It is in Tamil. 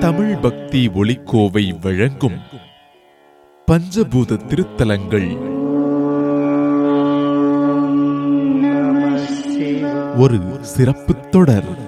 தமிழ் பக்தி ஒளிக்கோவை வழங்கும் பஞ்சபூத திருத்தலங்கள். ஒரு சிறப்பு தொடர்.